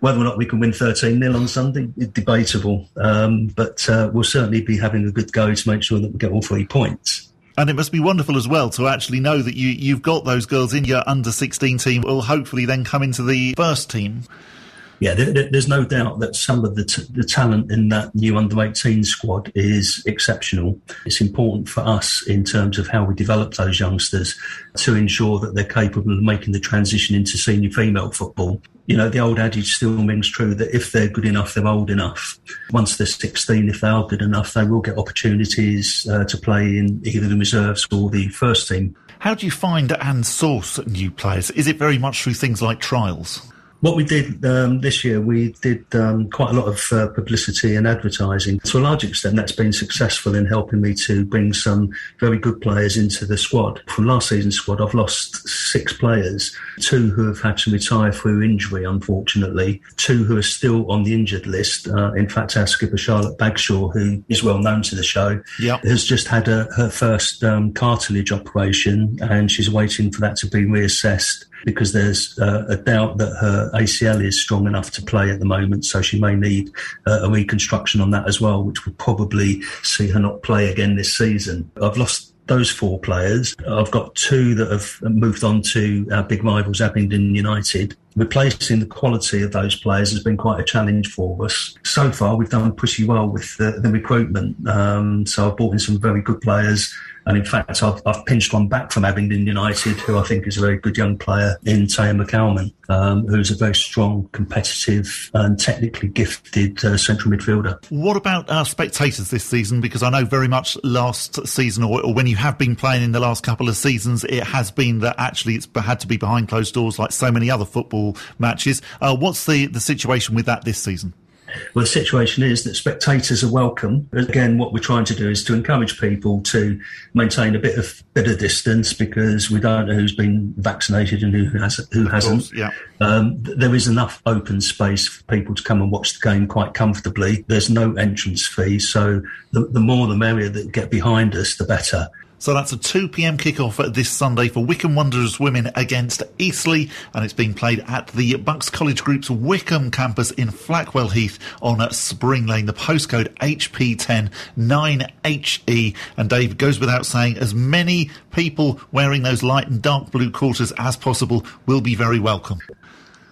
whether or not we can win 13 0 on Sunday is debatable, um, but uh, we'll certainly be having a good go to make sure that we get all three points. And it must be wonderful as well to actually know that you, you've got those girls in your under 16 team will hopefully then come into the first team yeah, there, there's no doubt that some of the, t- the talent in that new under 18 squad is exceptional. It's important for us in terms of how we develop those youngsters to ensure that they're capable of making the transition into senior female football. You know, the old adage still rings true that if they're good enough, they're old enough. Once they're 16, if they are good enough, they will get opportunities uh, to play in either the reserves or the first team. How do you find and source new players? Is it very much through things like trials? What we did um, this year, we did um, quite a lot of uh, publicity and advertising. To a large extent, that's been successful in helping me to bring some very good players into the squad. From last season's squad, I've lost six players, two who have had to retire through injury, unfortunately, two who are still on the injured list. Uh, in fact, our skipper, Charlotte Bagshaw, who is well known to the show, yep. has just had a, her first um, cartilage operation and she's waiting for that to be reassessed because there's uh, a doubt that her ACL is strong enough to play at the moment. So she may need uh, a reconstruction on that as well, which would probably see her not play again this season. I've lost those four players. I've got two that have moved on to our big rivals, Abingdon United. Replacing the quality of those players has been quite a challenge for us. So far, we've done pretty well with the, the recruitment. Um, so I've brought in some very good players and in fact, I've, I've pinched one back from Abingdon United, who I think is a very good young player in Taya McCalman, um, who's a very strong, competitive, and technically gifted uh, central midfielder. What about our spectators this season? Because I know very much last season, or, or when you have been playing in the last couple of seasons, it has been that actually it's had to be behind closed doors like so many other football matches. Uh, what's the, the situation with that this season? Well, the situation is that spectators are welcome. Again, what we're trying to do is to encourage people to maintain a bit of bit of distance because we don't know who's been vaccinated and who has who hasn't. Course, yeah. Um, there is enough open space for people to come and watch the game quite comfortably. There's no entrance fee, so the, the more the merrier that get behind us, the better. So that's a 2 pm kickoff this Sunday for Wycombe Wanderers women against Eastleigh, and it's being played at the Bucks College Group's Wycombe campus in Flackwell Heath on uh, Spring Lane. The postcode HP10 9HE. And Dave goes without saying, as many people wearing those light and dark blue quarters as possible will be very welcome.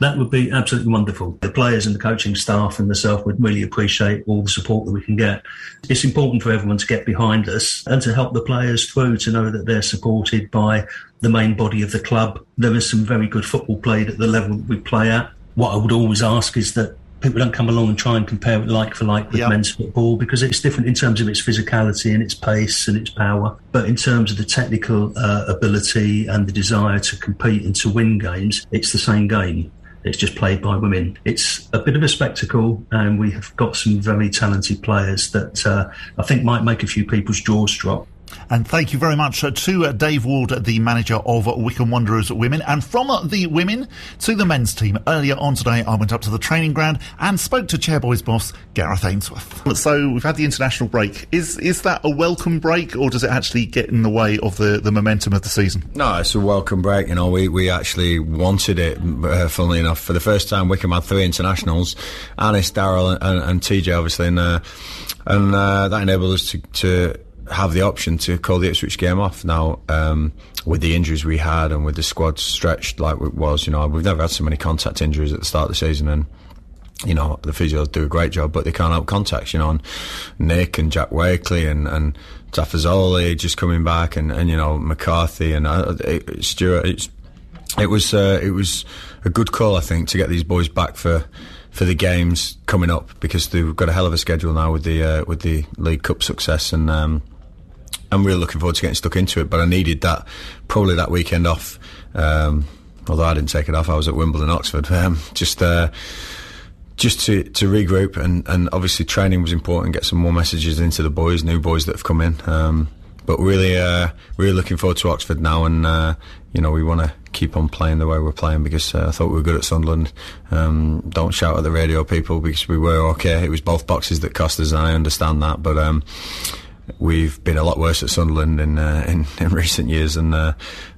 That would be absolutely wonderful. The players and the coaching staff and myself would really appreciate all the support that we can get. It's important for everyone to get behind us and to help the players through to know that they're supported by the main body of the club. There is some very good football played at the level that we play at. What I would always ask is that people don't come along and try and compare it like for like with yep. men's football because it's different in terms of its physicality and its pace and its power. But in terms of the technical uh, ability and the desire to compete and to win games, it's the same game. It's just played by women. It's a bit of a spectacle, and we have got some very talented players that uh, I think might make a few people's jaws drop. And thank you very much to uh, Dave Ward, the manager of Wycombe Wanderers Women. And from the women to the men's team. Earlier on today, I went up to the training ground and spoke to Chairboys boss Gareth Ainsworth. So we've had the international break. Is is that a welcome break, or does it actually get in the way of the, the momentum of the season? No, it's a welcome break. You know, we, we actually wanted it, uh, funnily enough. For the first time, Wycombe had three internationals, Anis, Daryl and, and, and, TJ, obviously, and, uh, and uh, that enabled us to, to have the option to call the Ipswich game off. Now, um, with the injuries we had and with the squad stretched like it was, you know, we've never had so many contact injuries at the start of the season, and you know, the physios do a great job, but they can't help contacts, you know, and Nick and Jack Wakely and, and Tafazolli just coming back and, and, you know, McCarthy and uh, it, Stewart. It's, it was, uh, it was a good call, I think, to get these boys back for, for the games coming up because they've got a hell of a schedule now with the, uh, with the League Cup success and, um, I'm really looking forward to getting stuck into it, but I needed that, probably that weekend off. Um, although I didn't take it off, I was at Wimbledon, Oxford. Um, just, uh, just to, to regroup and, and obviously training was important. Get some more messages into the boys, new boys that have come in. Um, but really, uh, really looking forward to Oxford now, and uh, you know we want to keep on playing the way we're playing because uh, I thought we were good at Sunderland. Um, don't shout at the radio, people, because we were okay. It was both boxes that cost us, and I understand that. But um, we've been a lot worse at Sunderland in uh, in, in, recent years, and uh,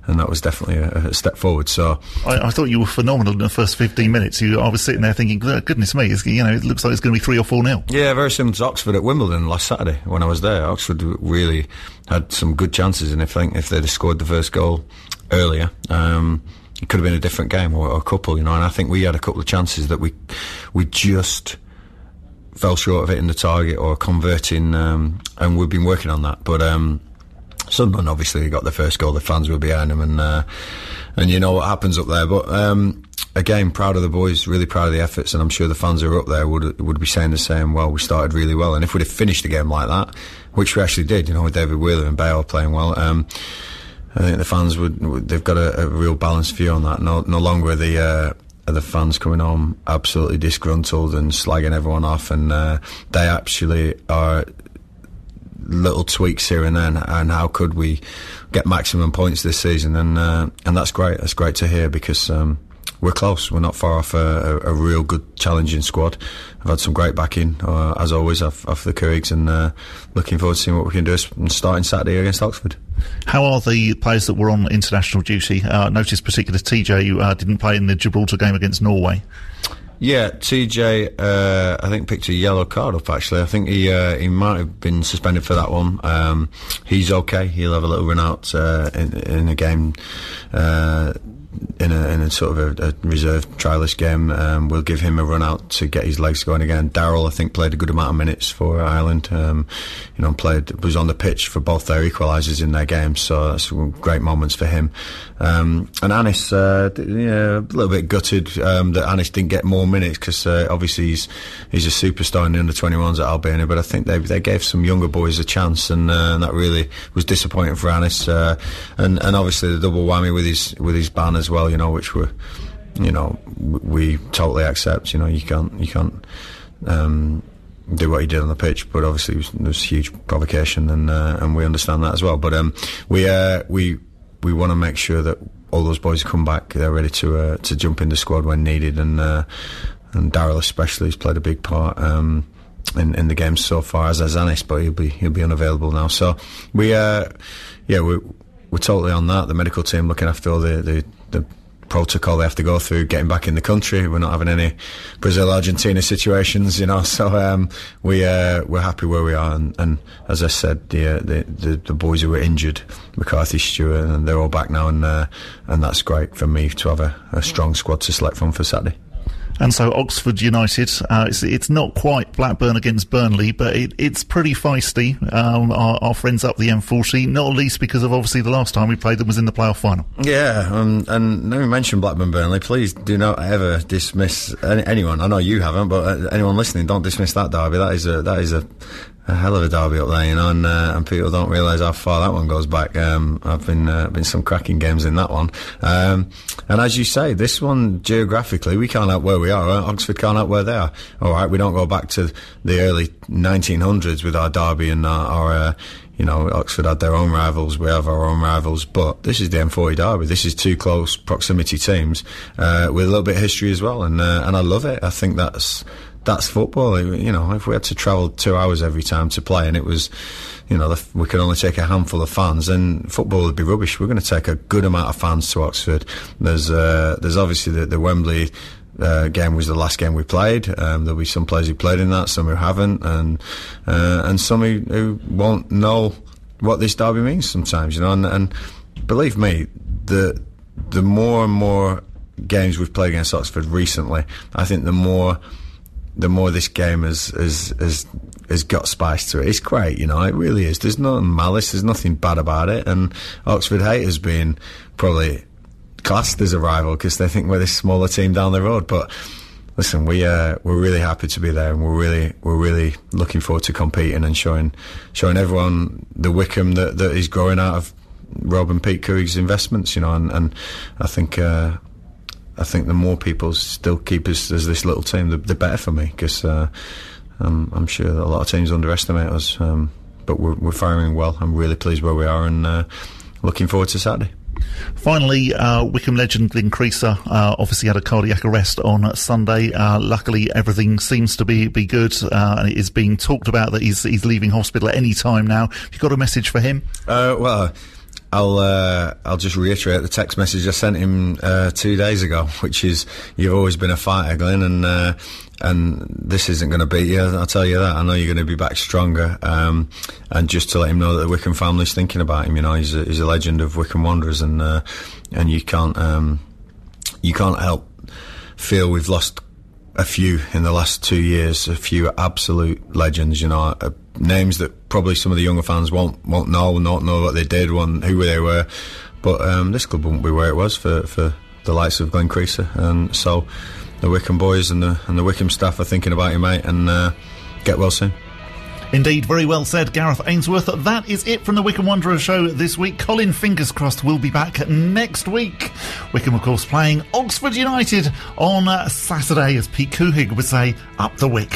and that was definitely a, a step forward. So I, I, thought you were phenomenal in the first fifteen minutes. You, I was sitting there thinking, goodness me, you know, it looks like it's going to be three or four nil. Yeah, very similar to Oxford at Wimbledon last Saturday when I was there. Oxford really had some good chances, and if I think if they'd have scored the first goal earlier. Um, it could have been a different game or, or a couple, you know, and I think we had a couple of chances that we we just fell short of hitting the target or converting, um, and we've been working on that. But um, Sunderland obviously got the first goal. The fans were behind them, and uh, and you know what happens up there. But um, again, proud of the boys, really proud of the efforts, and I'm sure the fans who are up there would would be saying the same. Well, we started really well, and if we'd have finished the game like that, which we actually did, you know, with David Wheeler and Bale playing well. Um, I think the fans would, they've got a, a, real balanced view on that. No, no longer the, uh, the fans coming home absolutely disgruntled and slagging everyone off, and uh, they actually are little tweaks here and then. And how could we get maximum points this season? And uh, and that's great. That's great to hear because. Um, we're close. We're not far off a, a, a, real good challenging squad. I've had some great backing, uh, as always, off, off the Cougs, and uh, looking forward to seeing what we can do starting Saturday against Oxford. How are the players that were on international duty? Uh, notice particular TJ uh, didn't play in the Gibraltar game against Norway. Yeah, TJ, uh, I think picked a yellow card up. Actually, I think he uh, he might have been suspended for that one. Um, he's okay. He'll have a little run out uh, in, in a game uh, in a, in a sort of a, a reserve trialist game. Um, we'll give him a run out to get his legs going again. Daryl, I think, played a good amount of minutes for Ireland. Um, you know, played was on the pitch for both their equalisers in their games, so that's great moments for him. Um, and Anis, uh, yeah, a little bit gutted um, that Anis didn't get more minutes because uh, obviously he's he's a superstar in the under 21s at Albania, but I think they they gave some younger boys a chance, and, uh, and that really was disappointing for Anis. Uh, and and obviously the double whammy with his with his ban as well, you know, which were you know we totally accept. You know, you can't you can't. Um, do what he did on the pitch, but obviously was, was huge provocation, and uh, and we understand that as well. But um, we uh, we we want to make sure that all those boys come back. They're ready to uh, to jump in the squad when needed, and uh, and Daryl especially has played a big part. Um, in, in the game so far as Azanis, but he'll be he'll be unavailable now. So we, uh, yeah, we we're totally on that. The medical team looking after all the, the, the protocol they have to go through getting back in the country. We're not having any Brazil Argentina situations, you know. So um, we uh, we're happy where we are, and, and as I said, the, uh, the, the the boys who were injured, McCarthy, Stewart, and they're all back now, and uh, and that's great for me to have a, a strong squad to select from for Saturday. And so Oxford United, uh, it's, it's, not quite Blackburn against Burnley, but it, it's pretty feisty. Um, our, our, friends up the M40, not least because of obviously the last time we played them was in the playoff final. Yeah, um, and let me mention Blackburn Burnley. Please do not ever dismiss any, anyone. I know you haven't, but uh, anyone listening, don't dismiss that derby. That is a that is a a hell of a derby up there, you know, and, uh, and people don't realise how far that one goes back. Um, I've been uh, been some cracking games in that one, um, and as you say, this one geographically we can't help where we are. Oxford can't help where they are. All right, we don't go back to the early 1900s with our derby and our. our uh, you know, Oxford had their own rivals, we have our own rivals, but this is the M40 derby. This is two close proximity teams uh, with a little bit of history as well, and uh, and I love it. I think that's that's football. You know, if we had to travel two hours every time to play, and it was, you know, the, we could only take a handful of fans, then football would be rubbish. We're going to take a good amount of fans to Oxford. There's, uh, there's obviously the, the Wembley. Uh, game was the last game we played. Um, there'll be some players who played in that, some who haven't, and uh, and some who, who, won't know what this derby means sometimes. You know, and, and believe me, the the more and more games we've played against Oxford recently, I think the more the more this game has has has, has got spice to it. It's great, you know. It really is. There's no malice. There's nothing bad about it. And Oxford haters been probably classed as a rival because they think we're this smaller team down the road, but. Listen, we uh, we're really happy to be there, and we're really we're really looking forward to competing and showing showing everyone the Wycombe that, that is growing out of Rob and Pete Couhig's investments, you know, and, and I think uh, I think the more people still keep us as this little team, the, the better for me because uh, um, I'm sure a lot of teams underestimate us, um, but we're, we're firing well. I'm really pleased where we are and uh, looking forward to Saturday. Finally, uh, Wycombe legend Glyn Creaser uh, obviously had a cardiac arrest on Sunday. Uh, luckily, everything seems to be be good, uh, and it is being talked about that he's he's leaving hospital at any time now. Have you got a message for him? Uh, well. I'll uh, I'll just reiterate the text message I sent him uh, two days ago, which is you've always been a fighter, Glenn, and uh, and this isn't going to beat you. I'll tell you that. I know you're going to be back stronger. Um, and just to let him know that the Wycombe family's thinking about him. You know, he's a, he's a legend of Wycombe Wanderers, and uh, and you can't um, you can't help feel we've lost a few in the last two years, a few absolute legends. You know, uh, names that probably some of the younger fans won't won't know, not know what they did, who they were. But um, this club wouldn't be where it was for, for the likes of Glyn Creaser, and so the Wycombe boys and the and the Wycombe staff are thinking about you, mate, and uh, get well soon. Indeed, very well said, Gareth Ainsworth. That is it from the Wycombe Wanderers show this week. Colin, fingers crossed, will be back next week. Wycombe, of course, playing Oxford United on Saturday, as Pete Couhig would say, up the wick.